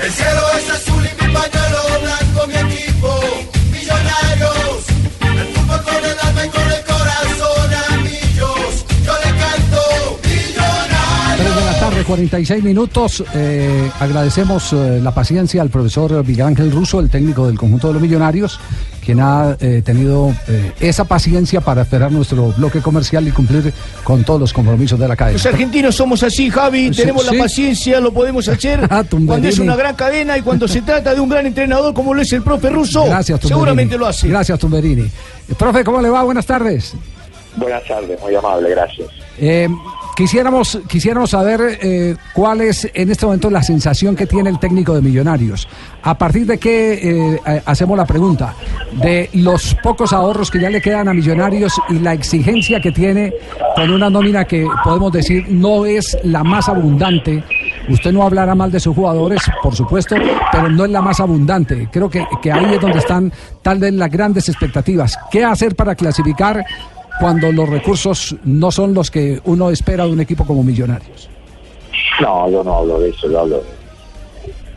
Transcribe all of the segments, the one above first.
El cielo es azul y mi pañuelo blanco, mi equipo, millonarios. De la tarde, 46 minutos. Eh, agradecemos eh, la paciencia al profesor Miguel Ángel Russo, el técnico del conjunto de los millonarios, quien ha eh, tenido esa paciencia para esperar nuestro bloque comercial y cumplir con todos los compromisos de la cadena. Los argentinos somos así, Javi, Sí, tenemos sí. la paciencia, lo podemos hacer Ah, cuando es una gran cadena y cuando se trata de un gran entrenador como lo es el profe Russo. Gracias, Tumberini. Seguramente lo hace. Gracias, Tumberini. Profe, ¿cómo le va? Buenas tardes. Buenas tardes, muy amable, gracias. Eh, quisiéramos, quisiéramos saber eh, cuál es en este momento la sensación que tiene el técnico de Millonarios. A partir de qué eh, hacemos la pregunta, de los pocos ahorros que ya le quedan a Millonarios y la exigencia que tiene con una nómina que podemos decir no es la más abundante. Usted no hablará mal de sus jugadores, por supuesto, pero no es la más abundante. Creo que, que ahí es donde están tal vez las grandes expectativas. ¿Qué hacer para clasificar cuando los recursos no son los que uno espera de un equipo como Millonarios? No, yo no hablo de eso, yo hablo de...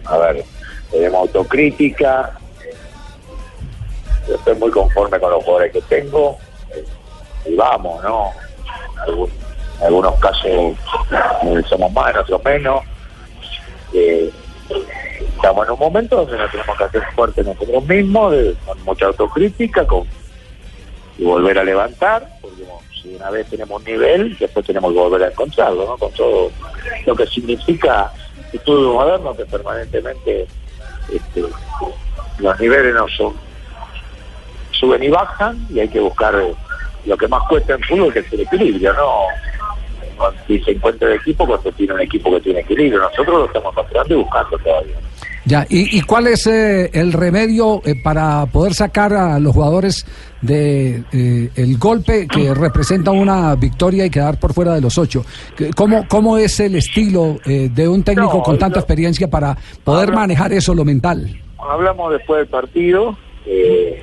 A ver, tenemos autocrítica, yo estoy muy conforme con los jugadores que tengo, y vamos, ¿no? En algunos casos eh, somos más, en otros menos. Eh, estamos en un momento donde nos tenemos que hacer fuertes nosotros mismos, con mucha autocrítica, con y volver a levantar, porque si una vez tenemos un nivel, después tenemos que volver a encontrarlo, ¿no? Con todo lo que significa el estudio moderno, que permanentemente este, los niveles no son suben y bajan, y hay que buscar eh, lo que más cuesta en fútbol, que es el equilibrio, ¿no? Si se encuentra el equipo, cuando tiene un equipo que tiene equilibrio, nosotros lo estamos encontrando y buscando todavía. Ya, ¿y, y cuál es eh, el remedio eh, para poder sacar a los jugadores de eh, el golpe que representa una victoria y quedar por fuera de los ocho? ¿Qué- ¿Cómo, cómo es el estilo eh, de un técnico No, con tanta experiencia para poder manejar eso, lo mental? Hablamos después del partido, eh,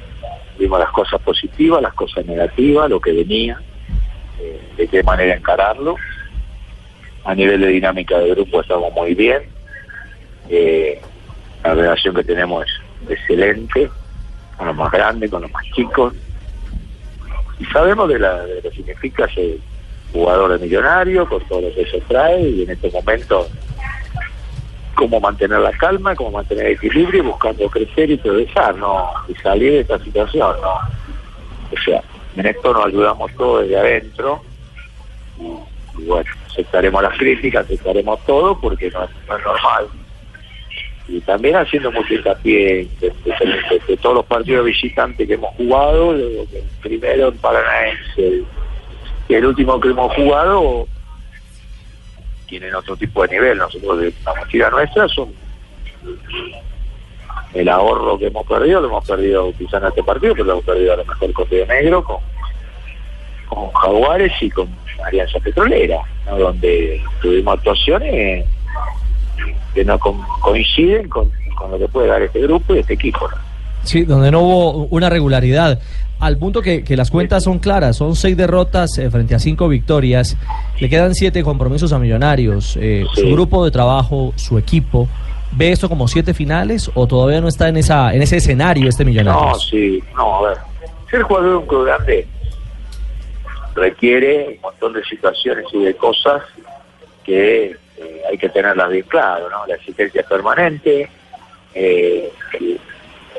vimos las cosas positivas, las cosas negativas, lo que venía, de qué manera encararlo. A nivel de dinámica de grupo estamos muy bien. Eh, la relación que tenemos es excelente, con los más grandes, con los más chicos. Y sabemos de, la, de lo que significa ser jugador de millonario, con todo lo que eso trae, y en estos momentos cómo mantener la calma, cómo mantener el equilibrio, buscando crecer y progresar, ¿no? Y salir de esta situación, ¿no? O sea, en esto nos ayudamos todos desde adentro y, bueno, aceptaremos las críticas, aceptaremos todo porque no, no es normal. Y también haciendo mucho hincapié de, todos los partidos visitantes que hemos jugado, primero en Paranaense y el último que hemos jugado, tienen otro tipo de nivel. Nosotros, de la mochila nuestra, son el ahorro que hemos perdido, lo hemos perdido quizá en este partido, pero lo hemos perdido a lo mejor con Río Negro, con, con Jaguares y con Alianza Petrolera, donde tuvimos actuaciones que no co- coinciden con, con lo que puede dar este grupo y este equipo. ¿no? Sí, donde no hubo una regularidad. Al punto que, que las cuentas son claras, son seis derrotas eh, frente a cinco victorias, le quedan siete compromisos a Millonarios. Eh, Sí. Su grupo de trabajo, su equipo, ¿ve esto como siete finales o todavía no está en esa en ese escenario este No, Millonarios? sí, no, a ver. Ser jugador de un club grande requiere un montón de situaciones y de cosas que eh, hay que tenerlas bien claro, ¿no? La existencia es permanente, eh, el,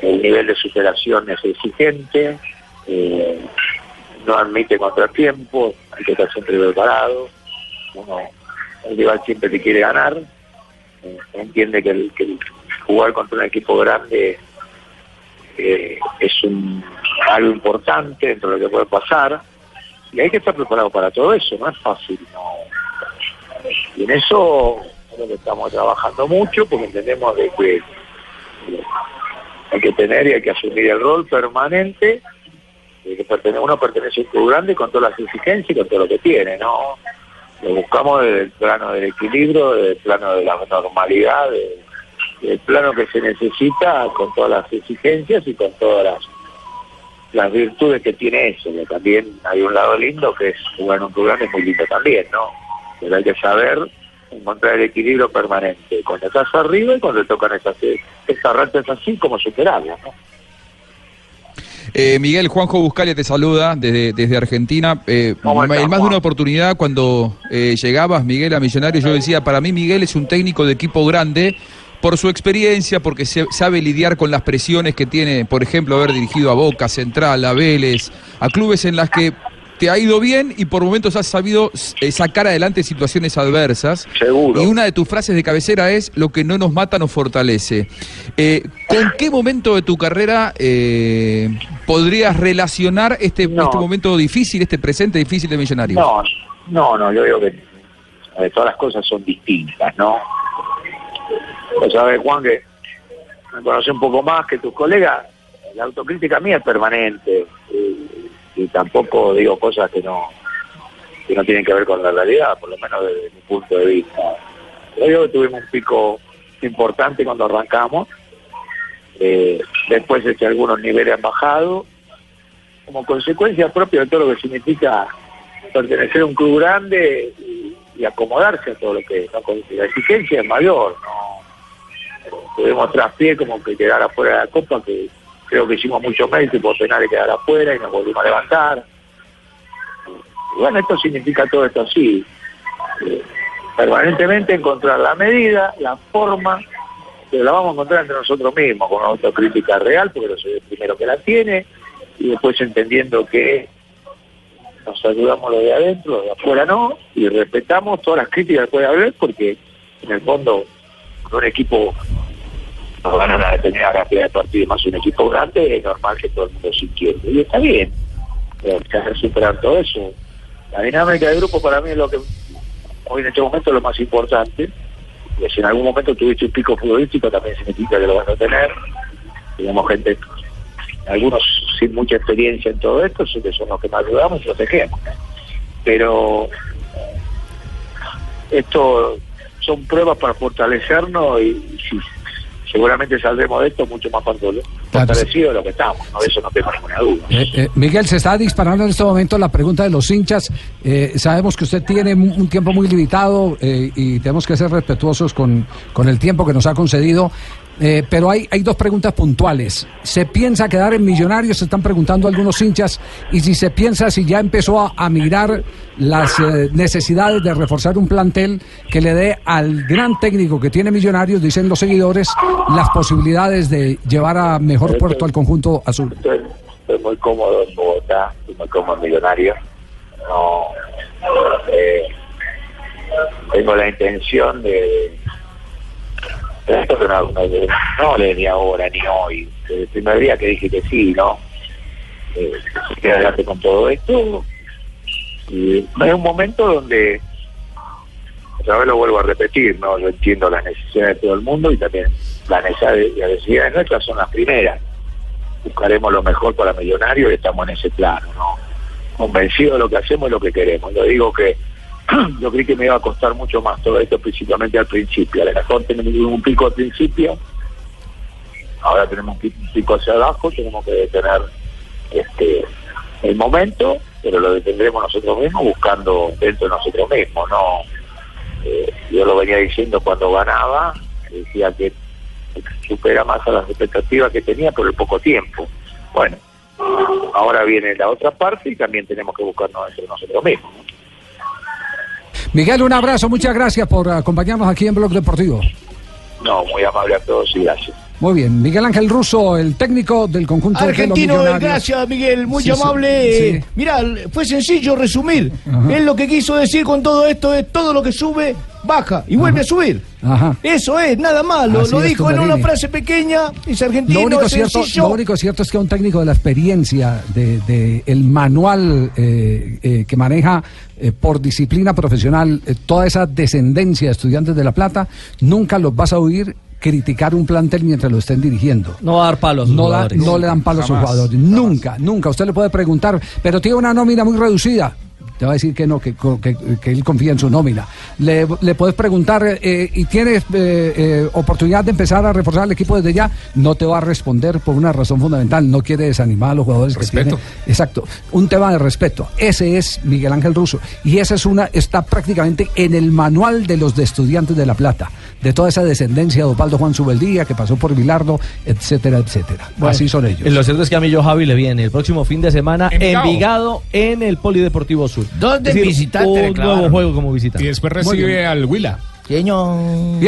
el nivel de superación es exigente, eh, no admite contratiempos, hay que estar siempre preparado, uno, el rival siempre te quiere ganar, entiende que, que el jugar contra un equipo grande es un, algo importante dentro de lo que puede pasar y hay que estar preparado para todo eso, no es fácil. No. En eso estamos trabajando mucho porque entendemos de que hay que tener y hay que asumir el rol permanente de que pertene- uno pertenece a un club grande con todas las exigencias y con todo lo que tiene, ¿no? Lo buscamos desde el plano del equilibrio, desde el plano de la normalidad, de- del plano que se necesita con todas las exigencias y con todas las, las virtudes que tiene eso, que también hay un lado lindo que es jugar en un club grande es muy lindo también, ¿no? Pero hay que saber encontrar el equilibrio permanente cuando estás arriba y cuando te tocan esas, esas ratas así, como superarlas, ¿no? Eh, Miguel, Juanjo Buscalia te saluda desde, desde Argentina. Eh, ¿Cómo estás, en más de una oportunidad, cuando eh, llegabas, Miguel, a Millonarios, yo decía, para mí Miguel es un técnico de equipo grande por su experiencia, porque se, sabe lidiar con las presiones que tiene, por ejemplo, haber dirigido a Boca, Central, a Vélez, a clubes en las que te ha ido bien y por momentos has sabido eh, sacar adelante situaciones adversas. Seguro. Y una de tus frases de cabecera es, lo que no nos mata nos fortalece. Eh, ¿Con qué momento de tu carrera eh, podrías relacionar este, No. este momento difícil, este presente difícil de Millonarios? No, no, no, yo digo que eh, todas las cosas son distintas, ¿no? Vos sabés, Juan, que me conoce un poco más que tus colegas, la autocrítica mía es permanente y, y tampoco digo cosas que no que no tienen que ver con la realidad, por lo menos desde mi punto de vista. Yo que tuvimos un pico importante cuando arrancamos, eh, después este, algunos niveles han bajado, como consecuencia propia de todo lo que significa pertenecer a un club grande y, acomodarse a todo lo que ¿no? La exigencia es mayor no Eh, tuvimos traspié como que quedar afuera de la copa que creo que hicimos mucho mérito y penales quedar afuera y nos volvimos a levantar. Y bueno esto significa todo esto así. Eh, permanentemente encontrar la medida la forma pero la vamos a encontrar entre nosotros mismos con una autocrítica real porque yo soy el primero que la tiene y después entendiendo que nos ayudamos lo de adentro, de afuera no, y respetamos todas las críticas que puede haber, porque en el fondo con un equipo no ganan una determinada cantidad de partidos más un equipo grande, es normal que todo el mundo se inquiete, y está bien, pero hay que superar todo eso. La dinámica del grupo para mí es lo que hoy en este momento es lo más importante, y si en algún momento tuviste un pico futbolístico también significa que lo vas a tener, tenemos gente algunos sin mucha experiencia en todo esto, que son los que más ayudamos y los dejemos. Pero eh, esto son pruebas para fortalecernos y, y sí, seguramente saldremos de esto mucho más fortale- fortalecidos de lo que estamos, ¿no? de eso no tengo ninguna duda. Eh, eh, Miguel, se está disparando en este momento la pregunta de los hinchas. Eh, sabemos que usted tiene un tiempo muy limitado y tenemos que ser respetuosos con, con el tiempo que nos ha concedido. Eh, pero hay, hay dos preguntas puntuales. ¿Se piensa quedar en Millonarios? Se están preguntando algunos hinchas. Y si se piensa, si ya empezó a, a mirar las eh, necesidades de reforzar un plantel que le dé al gran técnico que tiene Millonarios, dicen los seguidores, las posibilidades de llevar a mejor puerto al conjunto azul. Estoy, estoy muy cómodo en Bogotá, estoy muy cómodo en Millonario. No, eh, tengo la intención de esto que no, no, no ni ahora ni hoy. Desde el primer día que dije que sí, ¿no? Eh, adelante con todo esto. Y hay un momento donde, otra vez lo vuelvo a repetir, ¿no? Yo entiendo las necesidades de todo el mundo y también las necesidades nuestras son las primeras buscaremos lo mejor para Millonario y estamos en ese plano, ¿no? Convencido de lo que hacemos y lo que queremos. Lo digo que yo creí que me iba a costar mucho más todo esto, principalmente al principio. A lo tenemos un pico al principio, ahora tenemos un pi- un pico hacia abajo, tenemos que detener este el momento, pero lo detendremos nosotros mismos buscando dentro de nosotros mismos, ¿no? Eh, yo lo venía diciendo cuando ganaba, decía que supera más a las expectativas que tenía por el poco tiempo. Bueno, ahora viene la otra parte y también tenemos que buscarnos nosotros mismos. Miguel, un abrazo, muchas gracias por acompañarnos aquí en Blog Deportivo. No, muy amable a todos y gracias. Muy bien, Miguel Ángel Russo, el técnico del conjunto de Argentino, millonarios. gracias Miguel, muy Sí, amable. sí. Eh, Mirá, fue sencillo resumir. Ajá. Él lo que quiso decir con todo esto es todo lo que sube baja y vuelve a subir. Ajá. Eso es, nada más. Lo, dijo en una frase pequeña, es argentino, Lo único, es cierto, lo único cierto es que un técnico de la experiencia, de, de el manual eh, eh, que maneja eh, por disciplina profesional eh, toda esa descendencia de estudiantes de La Plata, nunca los vas a oír criticar un plantel mientras lo estén dirigiendo. No va a dar palos. No, da- no le dan palos a sus Jamás. jugadores. Nunca, nunca. Usted le puede preguntar, pero tiene una nómina muy reducida. Te va a decir que no, que, que- que él confía en su nómina. Le, le puedes preguntar, eh, ¿y tienes eh, eh, oportunidad de empezar a reforzar el equipo desde ya? No te va a responder por una razón fundamental. No quiere desanimar a los jugadores Respeto. que tiene. Exacto. Un tema de respeto. Ese es Miguel Ángel Russo. Y esa es una, está prácticamente en el manual de los de estudiantes de La Plata. De toda esa descendencia de Osvaldo Juan Subeldía, que pasó por Vilardo, etcétera, etcétera. Bueno, Así son ellos. Lo cierto es que a Millo Javi le viene el próximo fin de semana Envigado. Envigado en el Polideportivo Sur. Dos de Es decir, visitante Un nuevo juego como visitante. Y después recibe al Huila. Señor.